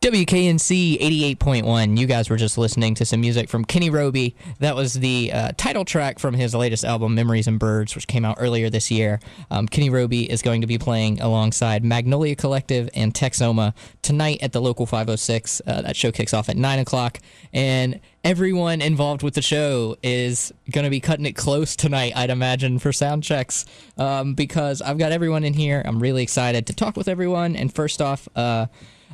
WKNC 88.1. You guys were just listening to some music from Kenny Roby. That was the uh, title track from his latest album, Memories and Birds, which came out earlier this year. Um, Kenny Roby is going to be playing alongside Magnolia Collective and Texoma tonight at the local 506. Uh, that show kicks off at 9 o'clock. And everyone involved with the show is going to be cutting it close tonight, I'd imagine, for sound checks. Um, because I've got everyone in here. I'm really excited to talk with everyone. And first off, uh,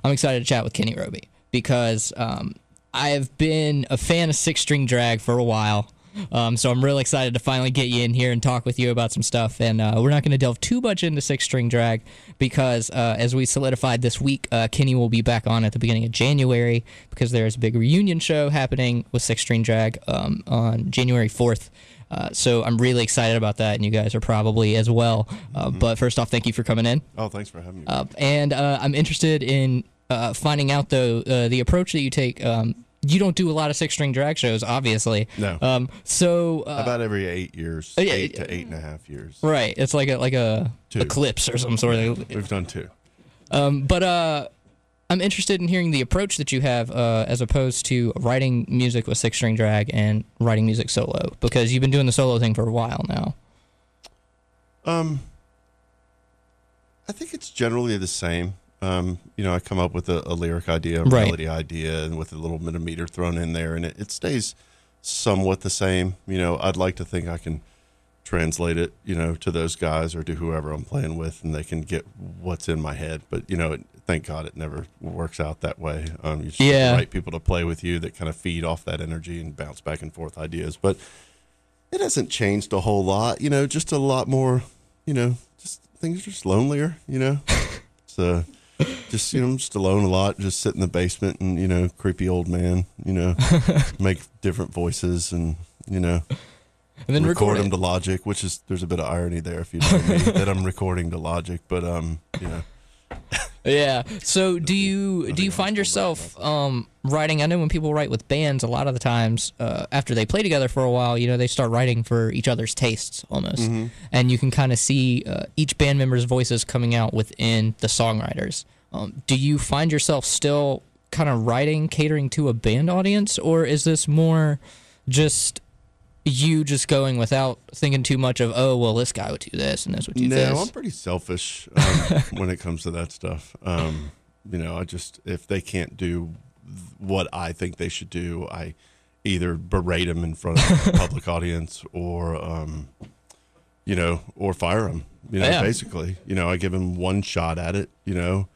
I'm excited to chat with Kenny Roby because um, I've been a fan of six string drag for a while. Um, so I'm really excited to finally get you in here and talk with you about some stuff. And uh, we're not going to delve too much into six string drag because, uh, as we solidified this week, uh, Kenny will be back on at the beginning of January because there's a big reunion show happening with six string drag um, on January 4th. Uh, so I'm really excited about that, and you guys are probably as well. Uh, Mm-hmm. But first off, thank you for coming in. Oh, thanks for having me. Uh, and uh, I'm interested in uh, finding out though uh, the approach that you take. Um, you don't do a lot of six string drag shows, obviously. No. Um, so uh, About every eight years, uh, yeah, eight to eight and a half years. right, it's like a like a Two. eclipse or some sort of. We've done two. Um, but uh, I'm interested in hearing the approach that you have uh, as opposed to writing music with six string drag and writing music solo because you've been doing the solo thing for a while now. Um, I think it's generally the same. Um, you know, I come up with a, a lyric idea, a Right. melody idea, and with a little bit of meter thrown in there, and it, it stays somewhat the same. You know, I'd like to think I can translate it, you know, to those guys or to whoever I'm playing with, and they can get what's in my head. But you know, it, thank God it never works out that way. Um, you just Yeah. the right people to play with you that kind of feed off that energy and bounce back and forth ideas. But it hasn't changed a whole lot, you know, just a lot more, you know, just things are just lonelier, you know. so just you know, I'm just alone a lot, just sit in the basement and, you know, creepy old man, you know, make different voices and, you know, And then record record, them to Logic, which is there's a bit of irony there if you know me that I'm recording to Logic, but um, you know, Yeah. So do you do you find yourself um, writing? I know when people write with bands, a lot of the times uh, after they play together for a while, you know, they start writing for each other's tastes almost, Mm-hmm. and you can kind of see uh, each band member's voices coming out within the songwriters. Um, do you find yourself still kind of writing, catering to a band audience, or is this more just you just going without thinking too much of oh well this guy would do this and this would do no, this? No, I'm pretty selfish um, when it comes to that stuff. Um, you know, I just if they can't do what I think they should do, I either berate them in front of a public audience or, um, you know, or fire them. You know, Yeah. basically, you know, I give them one shot at it. You know,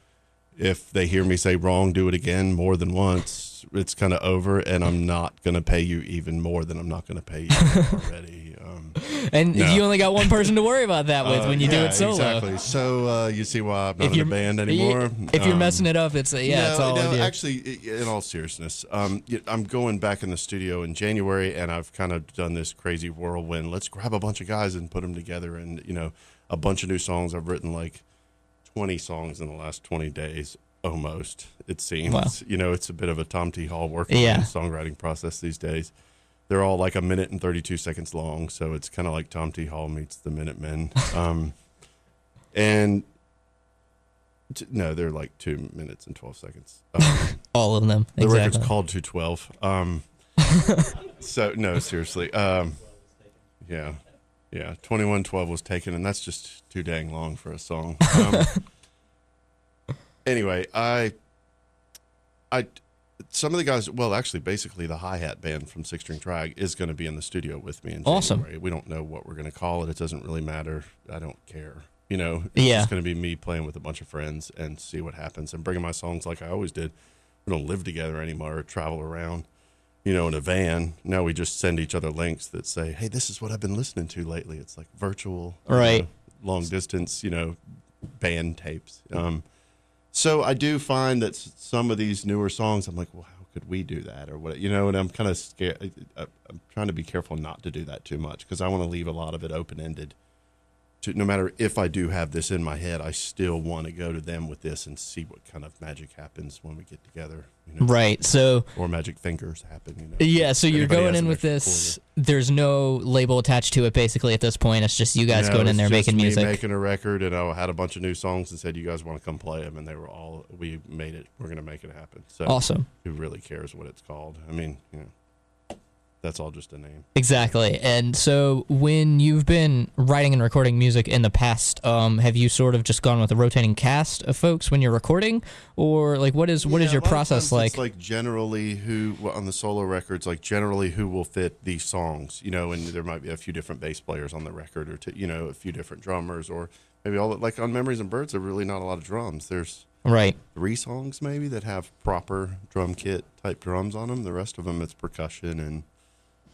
if they hear me say wrong, do it again more than once, it's kind of over, and I'm not going to pay you even more than I'm not going to pay you already. Um, and No. you only got one person to worry about that with uh, when you do it solo. Exactly. So uh, you see why I'm not in a band anymore. If you're Um, messing it up, it's uh, yeah, no, it's all no, actually, in all seriousness, um, I'm going back in the studio in January, and I've kind of done this crazy whirlwind. Let's grab a bunch of guys and put them together, and you know, a bunch of new songs. I've written like 20 songs in the last 20 days, almost. It seems. Wow. You know, it's a bit of a Tom T. Hall working Yeah. songwriting process these days. They're all like a minute and 32 seconds long, so it's kind of like Tom T. Hall meets the Minutemen. Um, and t- no, they're like two minutes and 12 seconds. Um, all of them. the exactly. record's called 212. Um, so, no, seriously. Um, yeah. Yeah. 2112 was taken, and that's just too dang long for a song. Anyway, I. I. Some of the guys, well, actually, basically, the hi hat band from Six String Drag is going to be in the studio with me in Awesome. January. We don't know what we're going to call it. It doesn't really matter. I don't care. You know, it's Yeah. just going to be me playing with a bunch of friends and see what happens and bringing my songs like I always did. We don't live together anymore or travel around, you know, in a van. Now we just send each other links that say, hey, this is what I've been listening to lately. It's like virtual, Right. know, long distance, you know, band tapes. Um, so I do find that some of these newer songs, I'm like, well, how could we do that or what? You know, and I'm kind of scared. I'm trying to be careful not to do that too much because I want to leave a lot of it open ended. to no matter if I do have this in my head, I still want to go to them with this and see what kind of magic happens when we get together. You know? Right. So Or magic fingers happen. You know. yeah, so you're going in with this. There's no label attached to it. Basically, at this point, it's just you guys No, going in there making music. making a record, and I had a bunch of new songs and said, "You guys want to come play them?" And they were all, "We made it. We're going to make it happen." So awesome. who really cares what it's called? I mean, you know, that's all just a name. Exactly. And so when you've been writing and recording music in the past, um, have you sort of just gone with a rotating cast of folks when you're recording, or like what is what is Yeah, your a lot of process times like? It's like generally who well, on the solo records, like generally who will fit these songs, you know, and there might be a few different bass players on the record, or to, you know, a few different drummers, or maybe all like on Memories and Birds, there are really not a lot of drums. There's right. three songs maybe that have proper drum kit type drums on them. The rest of them, it's percussion and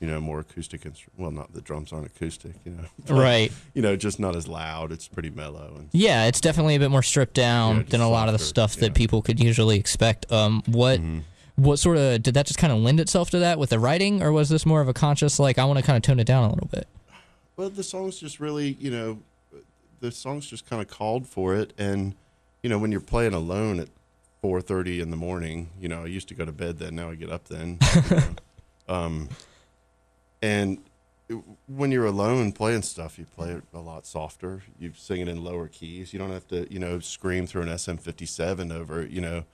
you know more acoustic instrument. Well, not the drums aren't acoustic, you know, but, Right. You know, just not as loud. It's pretty mellow and Yeah, it's definitely a bit more stripped down Yeah, than a lot of the stuff that people could usually expect. Um, what Mhm. what sort of did that just kind of lend itself to that with the writing, or was this more of a conscious like I want to kind of tone it down a little bit? Well, the songs just really, you know, the songs just kind of called for it, and you know, when you're playing alone at four thirty in the morning, you know, I used to go to bed then, now I get up then. you know. um, and it- when you're alone playing stuff, you play it a lot softer. You sing it in lower keys. You don't have to, you know, scream through an SM57 over, you know,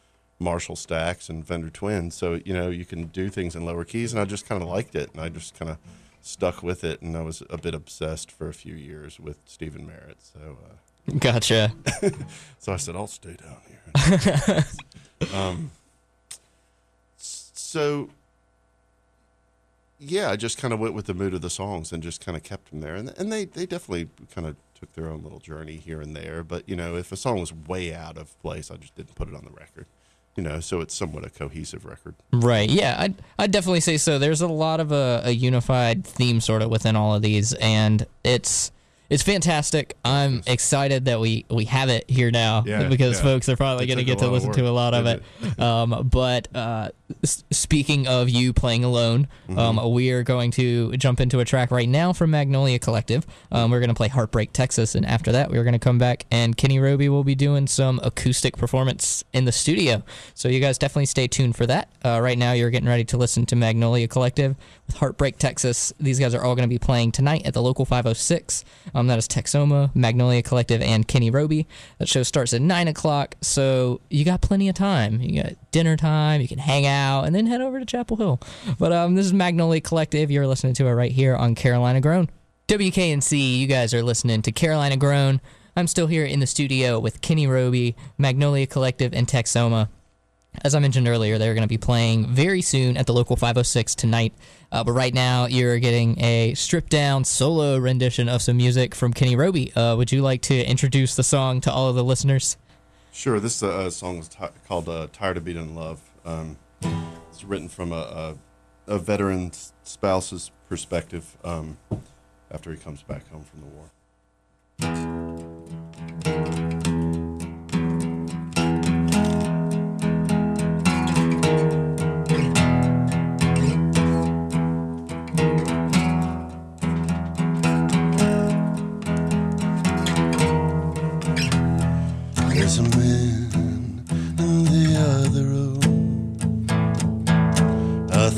Marshall stacks and Fender Twins. So you know, you can do things in lower keys, and I just kind of liked it, and I just kind of stuck with it, and I was a bit obsessed for a few years with Stephin Merritt. So, uh, Gotcha. so I said, I'll stay down here. um, so, yeah, I just kind of went with the mood of the songs and just kind of kept them there, and and they they definitely kind of took their own little journey here and there. But you know, if a song was way out of place, I just didn't put it on the record. You know, so it's somewhat a cohesive record. Right. Yeah, I'd, I'd definitely say so. There's a lot of a, a unified theme sort of within all of these, and it's it's fantastic. I'm excited that we, we have it here now Yeah, because yeah. folks are probably going to get to listen to a lot of it. didn't Um, but uh, s- speaking of you playing alone, Mm-hmm. um, we are going to jump into a track right now from Magnolia Collective. Um, we're going to play Heartbreak Texas, and after that, we're going to come back and Kenny Roby will be doing some acoustic performance in the studio. So you guys definitely stay tuned for that. Uh, right now, you're getting ready to listen to Magnolia Collective with Heartbreak Texas. These guys are all going to be playing tonight at the local 506. Um, that is Texoma, Magnolia Collective, and Kenny Roby. That show starts at 9 o'clock, so you got plenty of time. You got dinner time, you can hang out, and then head over to Chapel Hill. But um, this is Magnolia Collective. You're listening to it right here on Carolina Grown. WKNC, you guys are listening to Carolina Grown. I'm still here in the studio with Kenny Roby, Magnolia Collective, and Texoma. As I mentioned earlier, they're going to be playing very soon at the local 506 tonight. Uh, but right now, you're getting a stripped down solo rendition of some music from Kenny Roby. Uh, would you like to introduce the song to all of the listeners? Sure. This uh, song is ti called uh, "Tired of Being in Love." Um, it's written from a, a, a veteran spouse's perspective um, after he comes back home from the war.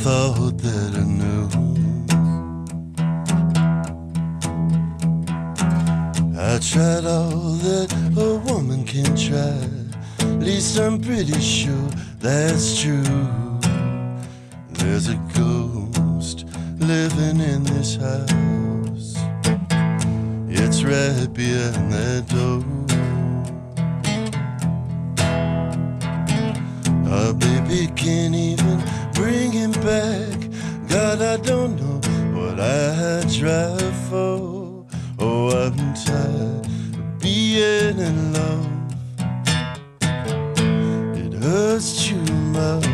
Thought that I knew. I tried all that a woman can try. At least I'm pretty sure that's true. There's a ghost living in this house. It's right behind that door. Our baby can't even bring him back. God, I don't know what I tried for. Oh, I'm tired of being in love. It hurts too much.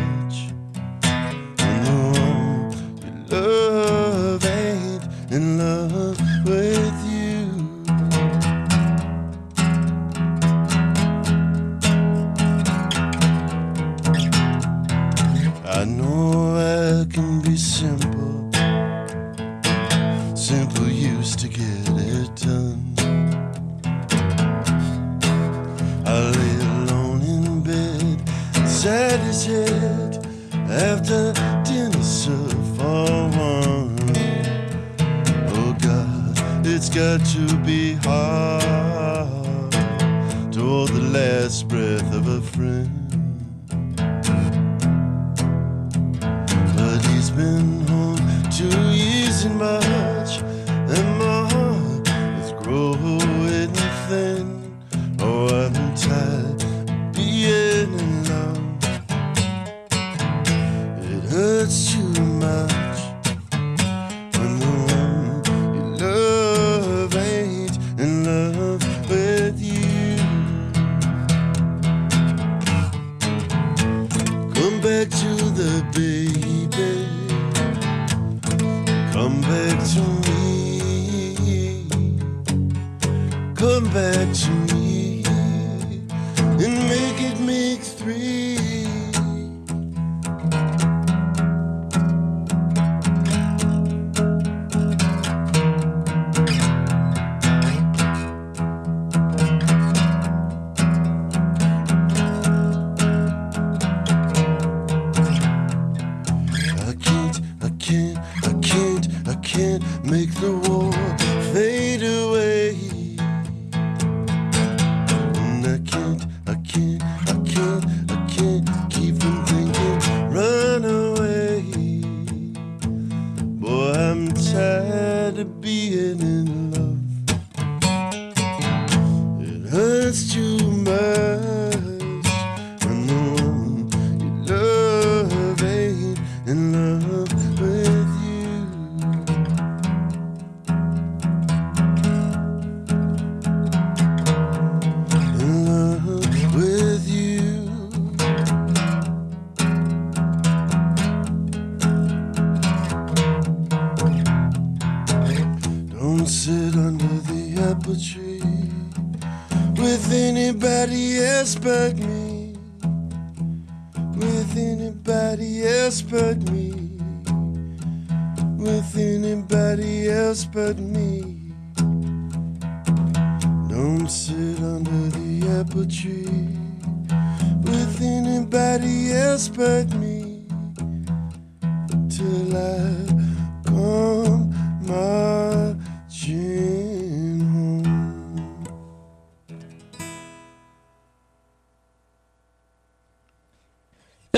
Hard to the last breath of a friend. But he's been home two years in March,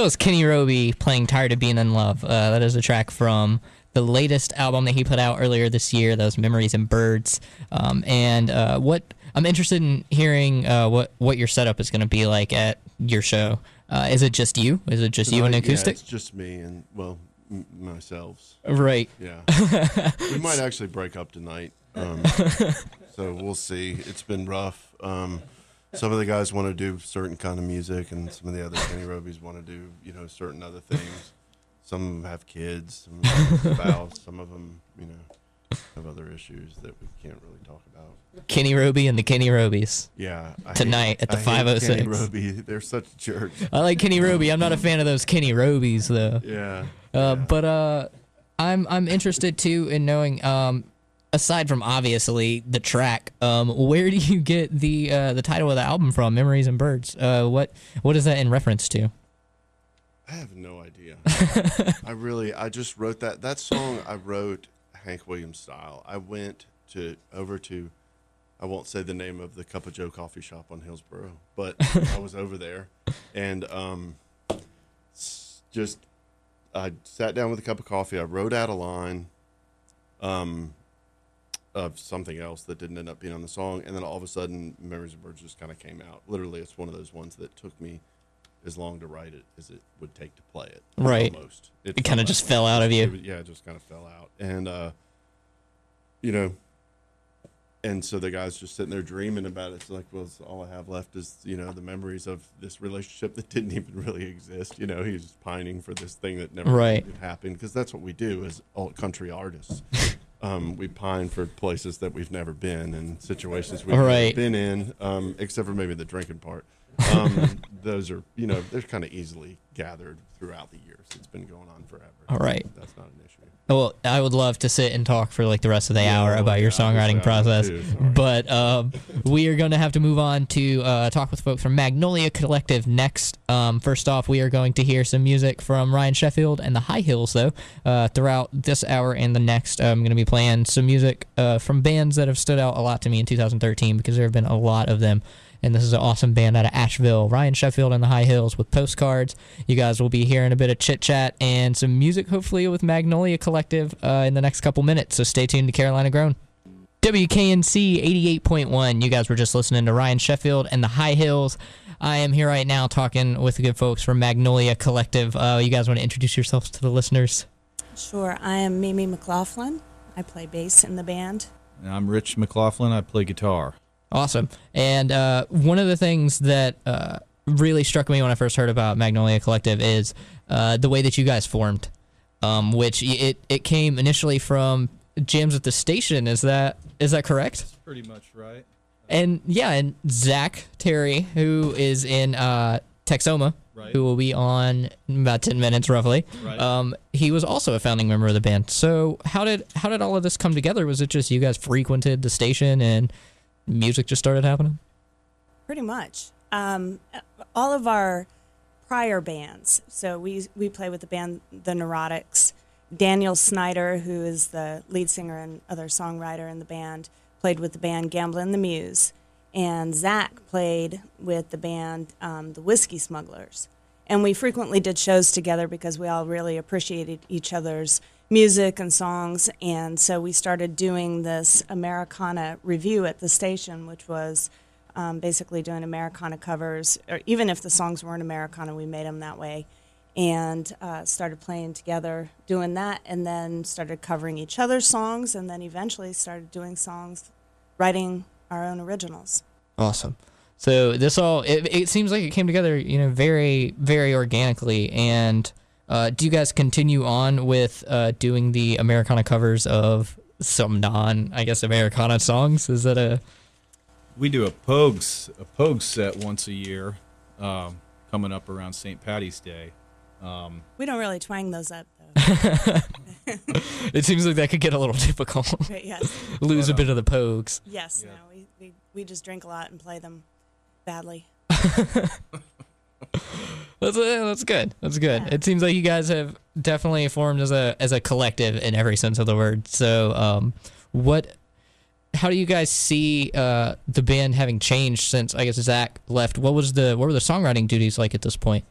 That was Kenny Roby playing Tired of Being in Love. Uh, that is a track from the latest album that he put out earlier this year. Those Memories and Birds. Um, and uh, what I'm interested in hearing uh, what what your setup is going to be like at your show. Uh, is it just you? Is it just you and Tonight, acoustic? Yeah, it's just me and well, m- myself. right. Yeah, we might actually break up tonight. Um, so we'll see. It's been rough. Um, some of the guys want to do certain kind of music, and some of the other Kenny Robies want to do you know certain other things. Some of them have kids, some of them have spouse, some of them you know have other issues that we can't really talk about. Kenny Roby and the Kenny Robies. Yeah, I Tonight at the I hate 506. Kenny Roby, they're such jerks. I like Kenny Roby. I'm not a fan of those Kenny Robies though. Yeah. Uh, but uh, I'm I'm interested too in knowing. Um, aside from obviously the track, um, where do you get the uh, the title of the album from? Memories and Birds. Uh, what what is that in reference to? I have no idea. I really, I just wrote that. That song I wrote Hank Williams style. I went to over to, I won't say the name of the Cup of Joe coffee shop on Hillsborough, but I was over there, and um, just I sat down with a cup of coffee. I wrote out a line, um, of something else that didn't end up being on the song, and then all of a sudden, Memories of Birds just kind of came out. Literally, it's one of those ones that took me as long to write it as it would take to play it. Right. Almost. It felt kinda just fell out of you. It yeah, it just kind of fell out, and uh, you know, and so the guy's just sitting there dreaming about it. It's like, well, it's all I have left is you know the memories of this relationship that didn't even really exist. You know, he's pining for this thing that never Right. happened because that's what we do as alt country artists. Um, we pine for places that we've never been and situations we've Right. never been in, um, except for maybe the drinking part. Um, those are, you know, they're kind of easily gathered throughout the years. It's been going on forever. All right. That's not an issue. Well, I would love to sit and talk for like the rest of the Yeah, hour about your songwriting process, too, but um, we are going to have to move on to uh, talk with folks from Magnolia Collective next. Um, first off, we are going to hear some music from Ryan Sheffield and the High Hills, though. Uh, throughout this hour and the next, I'm going to be playing some music uh, from bands that have stood out a lot to me in 2013 because there have been a lot of them. And this is an awesome band out of Asheville, Ryan Sheffield and the High Hills with postcards. You guys will be hearing a bit of chit chat and some music, hopefully, with Magnolia Collective uh, in the next couple minutes. So stay tuned to Carolina Grown. WKNC 88.1. You guys were just listening to Ryan Sheffield and the High Hills. I am here right now talking with the good folks from Magnolia Collective. Uh, you guys want to introduce yourselves to the listeners? Sure. I am Mimi McLaughlin. I play bass in the band. And I'm Rich McLaughlin. I play guitar. Awesome. And uh, one of the things that uh, really struck me when I first heard about Magnolia Collective is uh, the way that you guys formed, um, which it, it came initially from jams at the station. Is that is that correct? Pretty much right. And yeah, and Zach Terry, who is in uh, Texoma, Right. who will be on in about ten minutes roughly. Right. Um, he was also a founding member of the band. So how did how did all of this come together? Was it just you guys frequented the station and music just started happening? Pretty much. Um, all of our prior bands. So we we play with the band The Neurotics. Daniel Snyder, who is the lead singer and other songwriter in the band, played with the band Gamblin' the Muse, and Zach played with the band um, The Whiskey Smugglers. And we frequently did shows together because we all really appreciated each other's music and songs. And so we started doing this Americana review at the station, which was um, basically doing Americana covers, or even if the songs weren't Americana, we made them that way. And uh, started playing together, doing that, and then started covering each other's songs, and then eventually started doing songs, writing our own originals. Awesome. So this all it, it seems like it came together, you know, very very organically. And uh, do you guys continue on with uh, doing the Americana covers of some non, I guess, Americana songs? Is that a We do a Pogues a Pogues set once a year, um, coming up around St. Patty's Day. Um, We don't really twang those up, though. It seems like that could get a little difficult. but yes, Lose a bit of the pogues. yes, Yeah. no, we, we, we just drink a lot and play them badly. That's uh, that's good. That's good. Yeah. It seems like you guys have definitely formed as a as a collective in every sense of the word. So, um, what? How do you guys see uh, the band having changed since I guess Zach left? What was the what were the songwriting duties like at this point?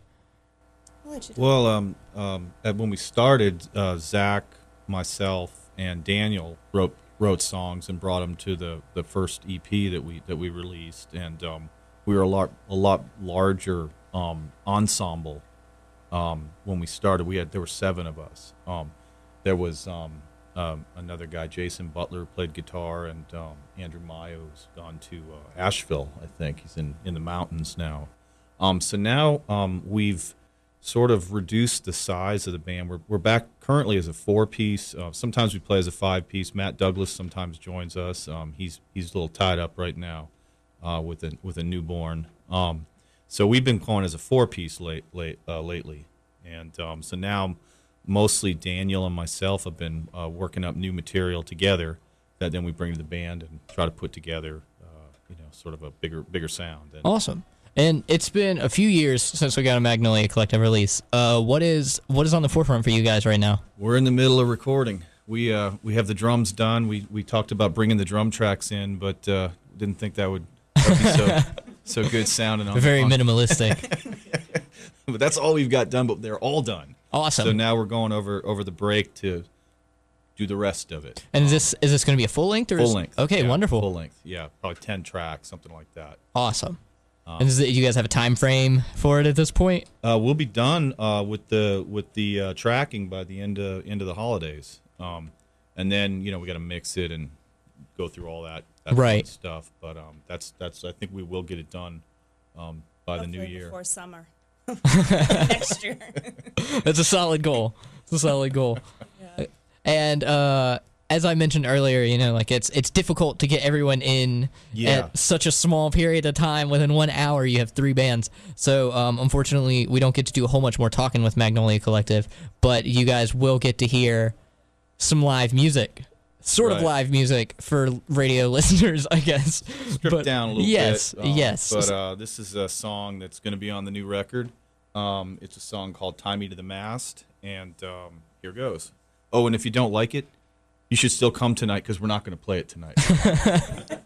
I'll let you do well, um, um, at- when we started, uh, Zach, myself, and Daniel wrote wrote songs and brought them to the, the first EP that we that we released, and um, we were a lot a lot larger um, ensemble um, when we started. We had there were seven of us. Um, there was um, um, another guy, Jason Butler, played guitar, and um, Andrew Mayo's gone to uh, Asheville. I think he's in in the mountains now. So now we've sort of reduced the size of the band. We're, we're back currently as a four piece. Uh, sometimes we play as a five piece. Matt Douglas sometimes joins us. He's he's a little tied up right now uh, with a with a newborn. Um, so we've been going as a four piece late, late uh, lately, and um, so now mostly Daniel and myself have been uh, working up new material together that then we bring to the band and try to put together, uh, you know, sort of a bigger bigger sound. And, Awesome. And it's been a few years since we got a Magnolia Collective release. Uh, what is what is on the forefront for you guys right now? We're in the middle of recording. We uh, we have the drums done. We we talked about bringing the drum tracks in, but uh, didn't think that would, that would be so so good sounding on. Very on- minimalistic. But that's all we've got done. But they're all done. awesome. So now we're going over over the break to do the rest of it. and is this is this going to be a full length or is- Full length. Okay, yeah, wonderful. Full length. Yeah, probably ten tracks, something like that. Awesome. Um, and is it, you guys have a time frame for it at this point? Uh, we'll be done uh, with the with the uh, tracking by the end of end of the holidays, um, and then you know we got to mix it and go through all that, that fun Right. stuff. But um, that's that's I think we will get it done um, by the new year. before summer next year. That's a solid goal. It's a solid goal. Yeah. And uh, as I mentioned earlier, you know, like it's it's difficult to get everyone in Yeah. at such a small period of time. Within one hour, you have three bands. So um, unfortunately, we don't get to do a whole much more talking with Magnolia Collective, but you guys will get to hear some live music. Sort of live music for radio listeners, I guess. stripped But- down a little yes, bit. um, yes. But uh, this is a song that's going to be on the new record. Um, it's a song called "Tie Me to the Mast," and um, here goes. Oh, and if you don't like it, you should still come tonight because we're not going to play it tonight.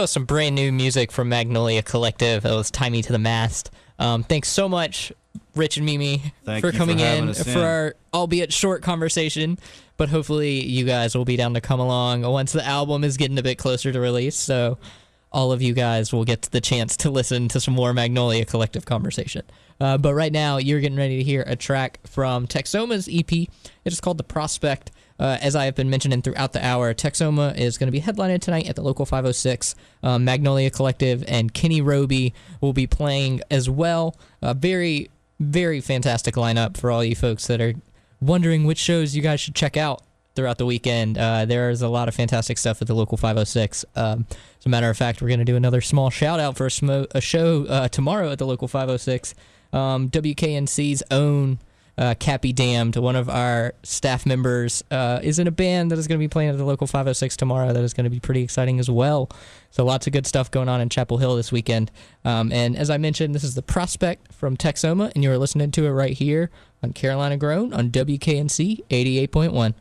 That was some brand new music from Magnolia Collective. That was Tie Me to the Mast. Um, thanks so much, Rich and Mimi, Thank for you for coming in for in. our albeit short conversation. But hopefully, you guys will be down to come along once the album is getting a bit closer to release. So, all of you guys will get the chance to listen to some more Magnolia Collective conversation. Uh, but right now, you're getting ready to hear a track from Texoma's EP. It is called The Prospect. Uh, as I have been mentioning throughout the hour, Texoma is going to be headlining tonight at the local 506. Um, Magnolia Collective and Kenny Roby will be playing as well. A very, very fantastic lineup for all you folks that are wondering which shows you guys should check out throughout the weekend. Uh, there's a lot of fantastic stuff at the local 506. Um, as a matter of fact, we're going to do another small shout out for a, smo- a show uh, tomorrow at the local 506. Um, WKNC's own uh, Cappy Damned, one of our staff members, uh, is in a band that is going to be playing at the local 506 tomorrow. That is going to be pretty exciting as well. So lots of good stuff going on in Chapel Hill this weekend. Um, and as I mentioned, this is the Prospect from Texoma, and you are listening to it right here on Carolina Grown on WKNC 88.1.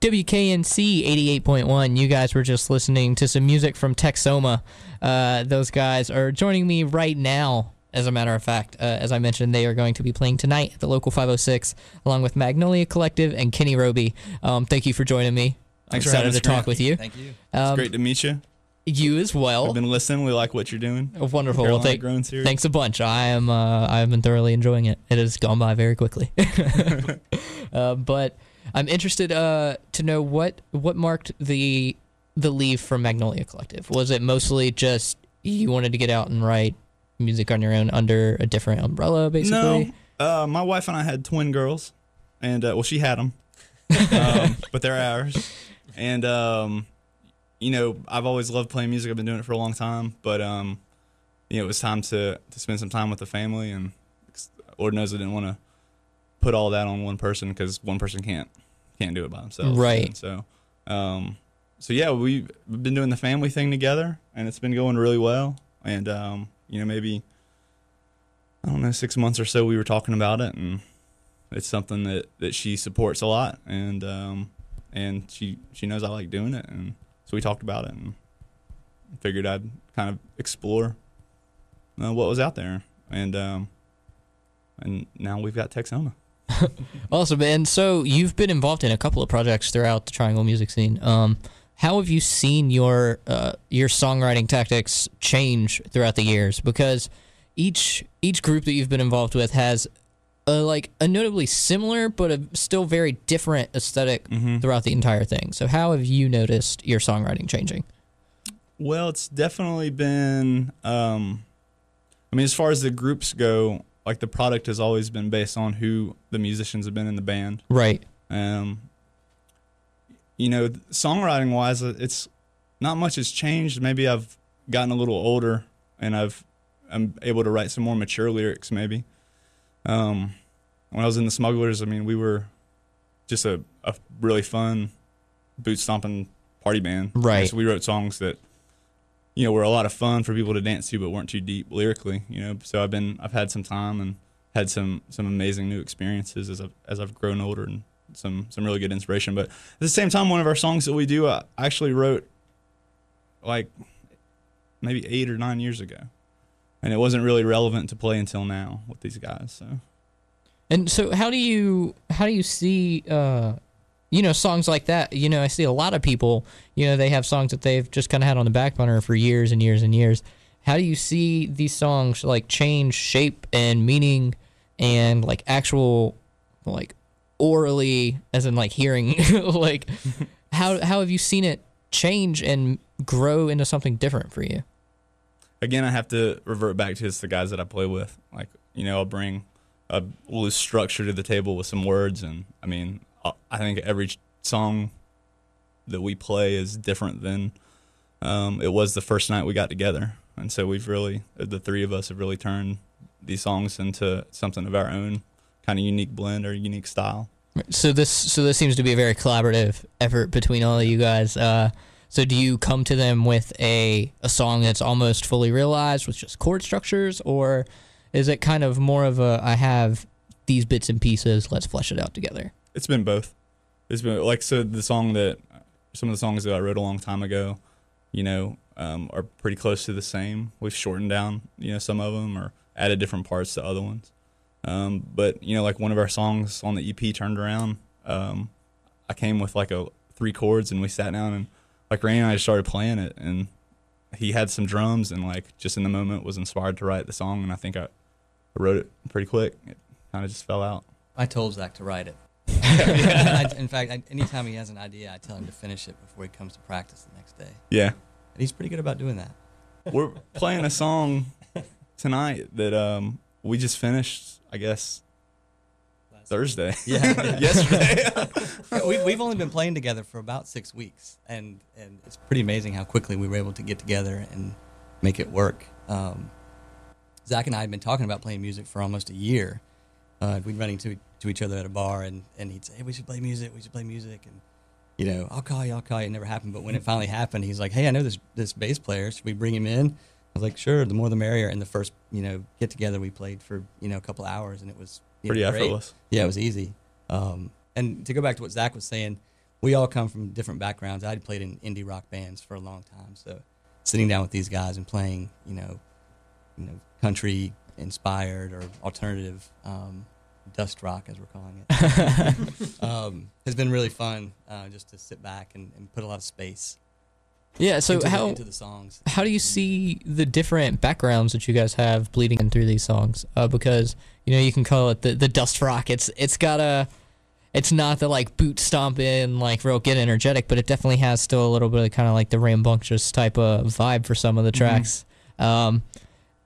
WKNC 88.1. You guys were just listening to some music from Texoma. Uh, those guys are joining me right now. As a matter of fact, uh, as I mentioned, they are going to be playing tonight at the local 506, along with Magnolia Collective and Kenny Roby. Um, thank you for joining me. Thanks I'm for excited to talk with you. Thank you. Um, it's great to meet you. You as well. I've been listening. We like what you're doing. Oh, wonderful. Well, thank, thanks a bunch. I am. Uh, I've been thoroughly enjoying it. It has gone by very quickly. uh, but I'm interested uh, to know what what marked the the leave from Magnolia Collective. Was it mostly just you wanted to get out and write music on your own under a different umbrella, basically? No, uh, my wife and I had twin girls, and uh, well, she had them, um, but they're ours. And um, you know, I've always loved playing music. I've been doing it for a long time, but um, you know, it was time to to spend some time with the family, and Lord knows I didn't want to put all that on one person because one person can't can't do it by themselves. Right. And so, um, so yeah, we've been doing the family thing together, and it's been going really well. And um, you know, maybe I don't know, six months or so, we were talking about it, and it's something that that she supports a lot, and um, and she she knows I like doing it, and so we talked about it, and figured I'd kind of explore uh, what was out there, and um, and now we've got Texoma. Awesome. And so you've been involved in a couple of projects throughout the Triangle music scene. Um, how have you seen your uh, your songwriting tactics change throughout the years? Because each each group that you've been involved with has a, like a notably similar but a still very different esthetic throughout the entire thing. So how have you noticed your songwriting changing? Well, it's definitely been. Um, I mean, as far as the groups go, like the product has always been based on who the musicians have been in the band. Right. Um, you know, songwriting wise, it's not much has changed. Maybe I've gotten a little older and I've I'm able to write some more mature lyrics. Maybe. Um, when I was in the Smugglers, I mean, we were just a, a really fun boot stomping party band. Right. So we wrote songs that you know were a lot of fun for people to dance to, but weren't too deep lyrically. You know, so I've been I've had some time and had some some amazing new experiences as I've as I've grown older and some some really good inspiration. But at the same time, one of our songs that we do, I actually wrote like maybe eight or nine years ago, and it wasn't really relevant to play until now with these guys. So And so how do you how do you see uh you know songs like that you know I see a lot of people you know they have songs that they've just kind of had on the back burner for years and years and years how do you see these songs like change shape and meaning and like actual like orally as in like hearing like how how have you seen it change and grow into something different for you? Again, I have to revert back to it's the guys that I play with. Like, you know, I'll bring a loose structure to the table with some words, and I mean, I I think every song that we play is different than um, it was the first night we got together, and so we've really, the three of us have really turned these songs into something of our own kind of unique blend or unique style. So this so this seems to be a very collaborative effort between all of you guys. Uh, so do you come to them with a a song that's almost fully realized with just chord structures, or is it kind of more of a I have these bits and pieces, let's flesh it out together? It's been both. It's been like so the song that some of the songs that I wrote a long time ago, you know, um, are pretty close to the same. We've shortened down, you know, some of them or added different parts to other ones. Um, but you know, like one of our songs on the EP turned around. Um, I came with like a three chords and we sat down and like Randy and I just started playing it and he had some drums and like just in the moment was inspired to write the song and I think I wrote it pretty quick. It kind of just fell out. I told Zach to write it. I, in fact, I, anytime he has an idea, I tell him to finish it before he comes to practice the next day. Yeah. And he's pretty good about doing that. we're playing a song tonight that um we just finished i guess thursday Yeah. yesterday we, we've only been playing together for about six weeks, and, and it's pretty amazing how quickly we were able to get together and make it work. Um, Zach and I had been talking about playing music for almost a year. Uh, we'd run into to each other at a bar, and, and he'd say, "Hey, we should play music. We should play music." And you know, I'll call you. I'll call you. It never happened. But when it finally happened, he's like, "Hey, I know this this bass player. Should we bring him in?" I was like, "Sure. The more, the merrier." And the first, you know, get together, we played for you know a couple hours, and it was know, Pretty great. effortless. Yeah, it was easy. Um, and to go back to what Zach was saying, we all come from different backgrounds. I'd played in indie rock bands for a long time, so sitting down with these guys and playing, you know, you know, country inspired or alternative um, dust rock, as we're calling it, um, has been really fun. Uh, just to sit back and, and put a lot of space Yeah. So into, how the, into the songs. how do you see the different backgrounds that you guys have bleeding in through these songs? Uh, because you know you can call it the the dust rock. It's it's got a it's not the like boot stomping like real get energetic, but it definitely has still a little bit of kind of like the rambunctious type of vibe for some of the tracks. Um,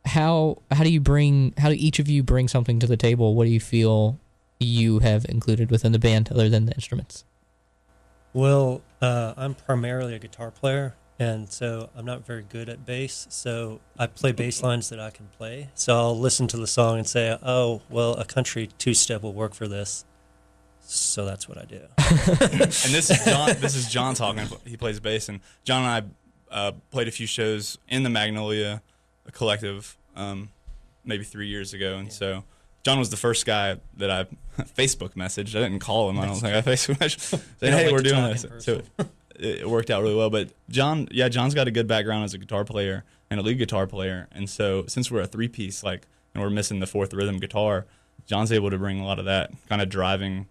how how do you bring how do each of you bring something to the table? What do you feel you have included within the band other than the instruments? Well, uh, I'm primarily a guitar player, and so I'm not very good at bass. So I play bass lines that I can play. So I'll listen to the song and say, "Oh, well, a country two-step will work for this." So that's what I do. and this is John. This is John talking. He plays bass, and John and I uh, played a few shows in the Magnolia Collective, um, maybe three years ago, and so John was the first guy that I Facebook messaged. I didn't call him. I don't think I Facebook messaged saying, don't "Hey, like we're doing this." So it, worked out really well. But John, yeah, John's got a good background as a guitar player and a lead guitar player, and so since we're a three piece, like, and we're missing the fourth rhythm guitar, John's able to bring a lot of that kind of driving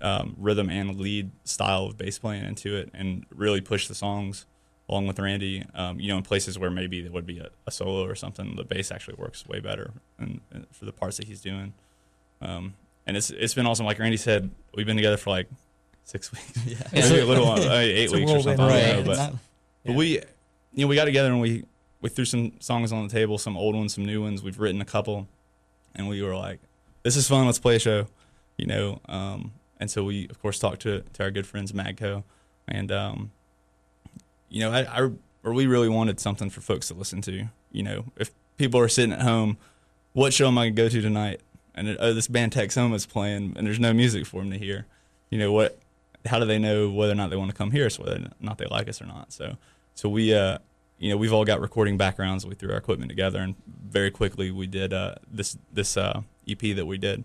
um, rhythm and lead style of bass playing into it, and really push the songs along with Randy. Um, you know, in places where maybe there would be a, a solo or something, the bass actually works way better and, and for the parts that he's doing. Um, and it's it's been awesome. Like Randy said, we've been together for like six weeks, Yeah. maybe a little, uh, eight weeks or something. Know, but Not- but we, you know, we got together and we we threw some songs on the table, some old ones, some new ones. We've written a couple, and we were like, "This is fun. Let's play a show," you know. Um, and so we, of course, talked to to our good friends Magco, and um, you know, I, I or we really wanted something for folks to listen to. You know, if people are sitting at home, what show am I gonna go to tonight? And oh, this band Texoma is playing, and there's no music for them to hear. You know what? How do they know whether or not they want to come hear us, whether or not they like us or not? So, so we, uh, you know, we've all got recording backgrounds. We threw our equipment together, and very quickly we did uh, this this uh, EP that we did,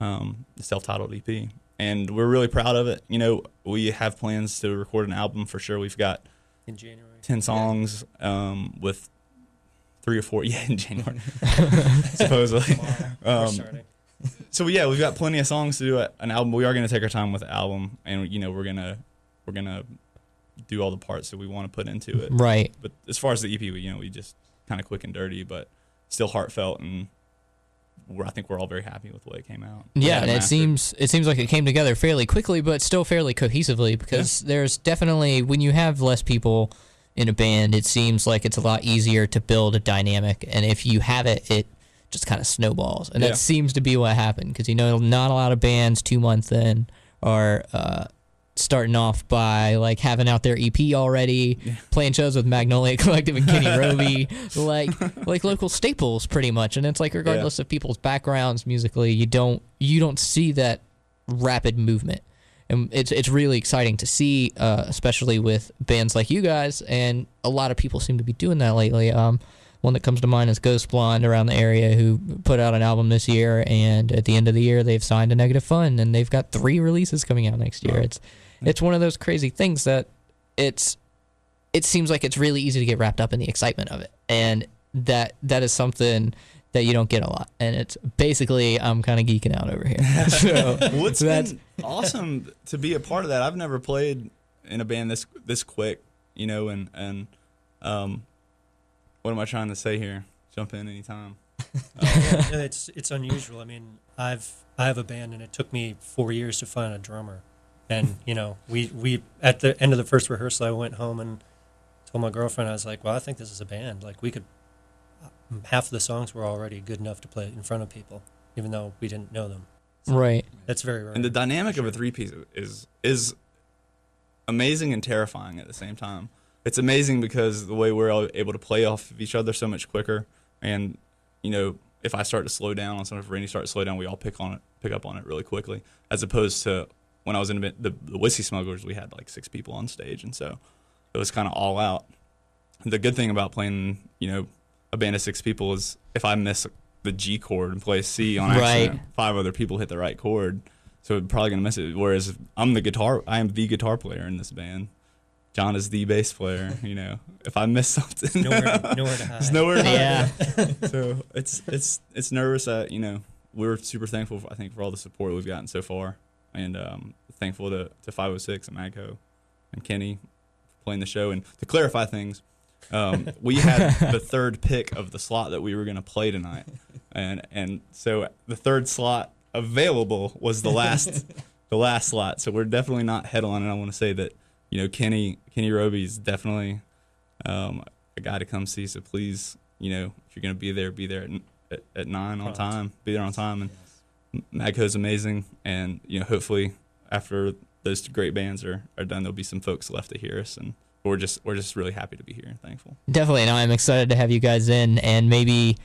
um, the self-titled EP, and we're really proud of it. You know, we have plans to record an album for sure. We've got In January. 10 songs um, with three or four yeah in january supposedly Um, starting. So yeah we've got plenty of songs to do a- an album we are going to take our time with the album and you know we're going to we're going to do all the parts that we want to put into it Right. but as far as the ep we you know we just kind of quick and dirty but still heartfelt and we're, i think we're all very happy with the way it came out Yeah, and it mastered. seems it seems like it came together fairly quickly, but still fairly cohesively. Because there's definitely when you have less people in a band, it seems like it's a lot easier to build a dynamic, and if you have it, it just kind of snowballs, and Yeah. that seems to be what happened. Because you know, not a lot of bands two months in are uh, starting off by like having out their EP already, playing shows with Magnolia Collective and Kenny Roby, like like local staples pretty much. And it's like regardless of people's backgrounds musically, you don't you don't see that rapid movement. And it's it's really exciting to see, uh, especially with bands like you guys, and a lot of people seem to be doing that lately. Um, one that comes to mind is Ghost Blonde around the area, who put out an album this year, and at the end of the year, they've signed a Negative Fun, and they've got three releases coming out next year. It's it's one of those crazy things that it's it seems like it's really easy to get wrapped up in the excitement of it, and that that is something that you don't get a lot. And it's basically I'm kind of geeking out over here. so that's been awesome to be a part of that. I've never played in a band this this quick, you know, and and um, what am I trying to say here? Jump in anytime. Oh. Yeah, it's it's unusual. I mean, I've I have a band, and it took me four years to find a drummer. And you know, we we at the end of the first rehearsal, I went home and told my girlfriend, I was like, "Well, I think this is a band. Like, we could." Uh, half of the songs were already good enough to play in front of people, even though we didn't know them. right. That's very rare. And the dynamic of a three piece is is amazing and terrifying at the same time. It's amazing because the way we're all able to play off of each other so much quicker, and you know, if I start to slow down on something, if Randy starts to slow down, we all pick on it, pick up on it really quickly. As opposed to when I was in the, the, the whiskey smugglers, we had like six people on stage, and so it was kind of all out. The good thing about playing, you know, a band of six people is if I miss the G chord and play a C on accident, Right. five other people hit the right chord. so we're probably gonna miss it. Whereas I'm the guitar, I am the guitar player in this band. John is the bass player. You know, if I miss something, Nowhere, to, nowhere to hide. there's nowhere. to hide. Yeah. so it's it's it's nervous that you know we're super thankful for, I think for all the support we've gotten so far and um, thankful to, to 506 and Magco and Kenny for playing the show and to clarify things um, we had the third pick of the slot that we were going to play tonight and and so the third slot available was the last the last slot so we're definitely not head on. headlining I want to say that you know Kenny Kenny Roby is definitely um, a guy to come see so please you know if you're going to be there be there at, at, at nine on time be there on time and Magco's amazing, and you know, hopefully after those two great bands are, are done, there'll be some folks left to hear us, and we're just we're just really happy to be here and thankful. Definitely, and I'm excited to have you guys in, and maybe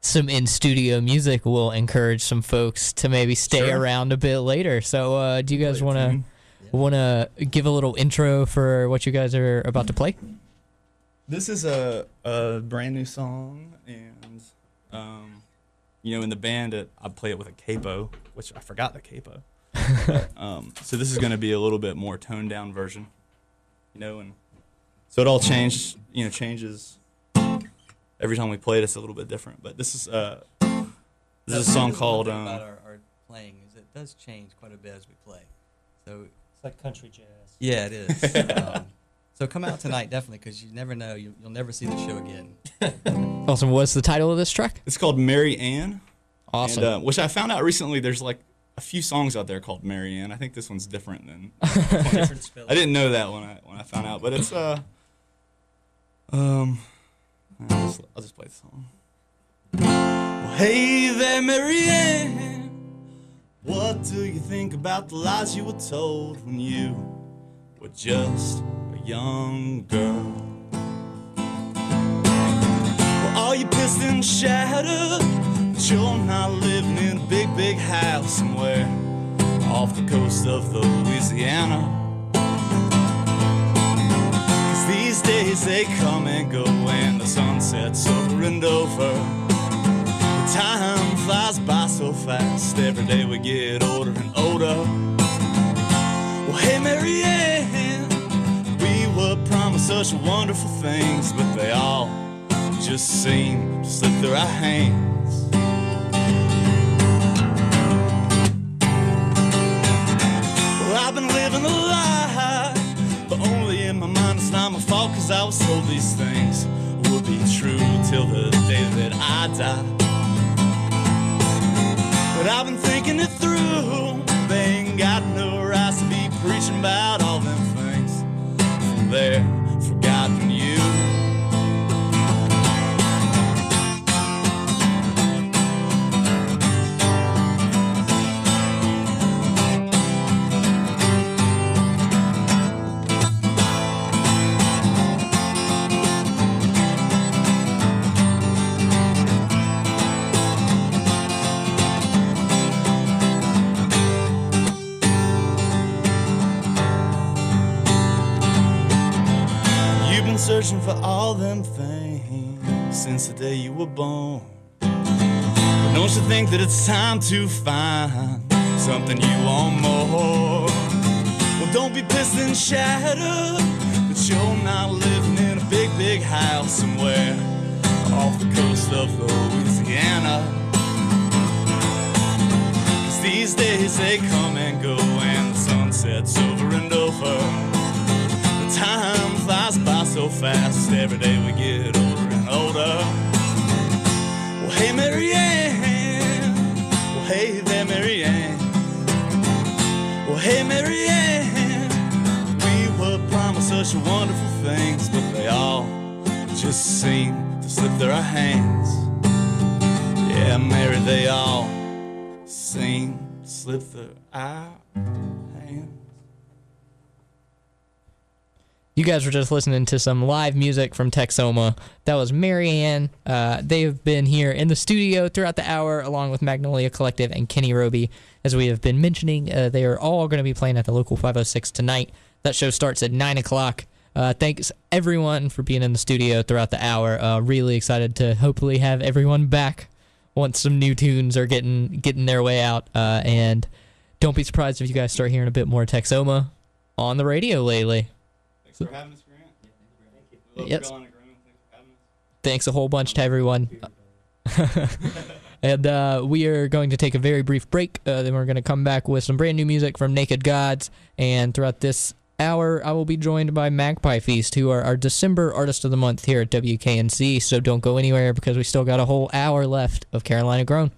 some in studio music will encourage some folks to maybe stay Sure. around a bit later. So, uh, do you guys want to tune. Want to give a little intro for what you guys are about to play? This is a a brand new song, and um, you know, in the band, it, I play it with a capo, which I forgot the capo. But, um, so this is going to be a little bit more toned down version, you know, and so it all changed, you know, changes every time we play it. It's a little bit different, but this is uh, this is a song called um, about our, our playing is it does change quite a bit as we play. So It's like country jazz. yeah, it is. um, so come out tonight definitely because you never know you, you'll never see the show again. Awesome. What's the title of this track? it's called Mary Ann. Awesome. And, uh, which I found out recently. There's like a few songs out there called Mary Ann. I think this one's different than. Different spelling. I didn't know that when I when I found out, but it's uh. Um, I'll just, I'll just play the song. Well, hey there, Mary Ann. What do you think about the lies you were told when you were just a young girl? Well, are you pissed and shattered? But you're not living in a big, big house somewhere off the coast of the Louisiana. Cause these days they come and go and the sun sets over and over. Time flies by so fast, every day we get older and older. Well, hey, Mary Ann, we were promised such wonderful things, but they all just seem to slip through our hands. Well, I've been living a lie, but only in my mind. It's not my fault, cause I was told these things would be true till the day that I die. But I've been thinking it through. They ain't got no right to be preaching about all them things. From there, searching for all them things since the day you were born. But don't you think that it's time to find something you want more? Well, don't be pissed and shattered that you're not living in a big, big house somewhere off the coast of Louisiana. Cause these days they come and go and the sun sets over and over. The time flies by so fast, every day we get older and older. Well, hey, Mary Ann. Well, hey there, Mary Ann. Well, hey, Mary Ann. We were promised such wonderful things, but they all just seem to slip through our hands. Yeah, Mary, they all seem to slip through our hands. You guys were just listening to some live music from Texoma. That was Marianne. Uh, they have been here in the studio throughout the hour, along with Magnolia Collective and Kenny Roby. As we have been mentioning, uh, they are all going to be playing at the local 506 tonight. That show starts at 9 o'clock. Uh, thanks everyone for being in the studio throughout the hour. Uh, really excited to hopefully have everyone back once some new tunes are getting getting their way out. Uh, and don't be surprised if you guys start hearing a bit more Texoma on the radio lately. Thanks for having us, Grant. We love Yes. Carolina Grown. Thanks for having us. Thanks a whole bunch to everyone. and uh, we are going to take a very brief break. Uh, then we're going to come back with some brand new music from Naked Gods. And throughout this hour, I will be joined by Magpie Feast, who are our December Artist of the Month here at WKNC. So don't go anywhere because we still got a whole hour left of Carolina Grown.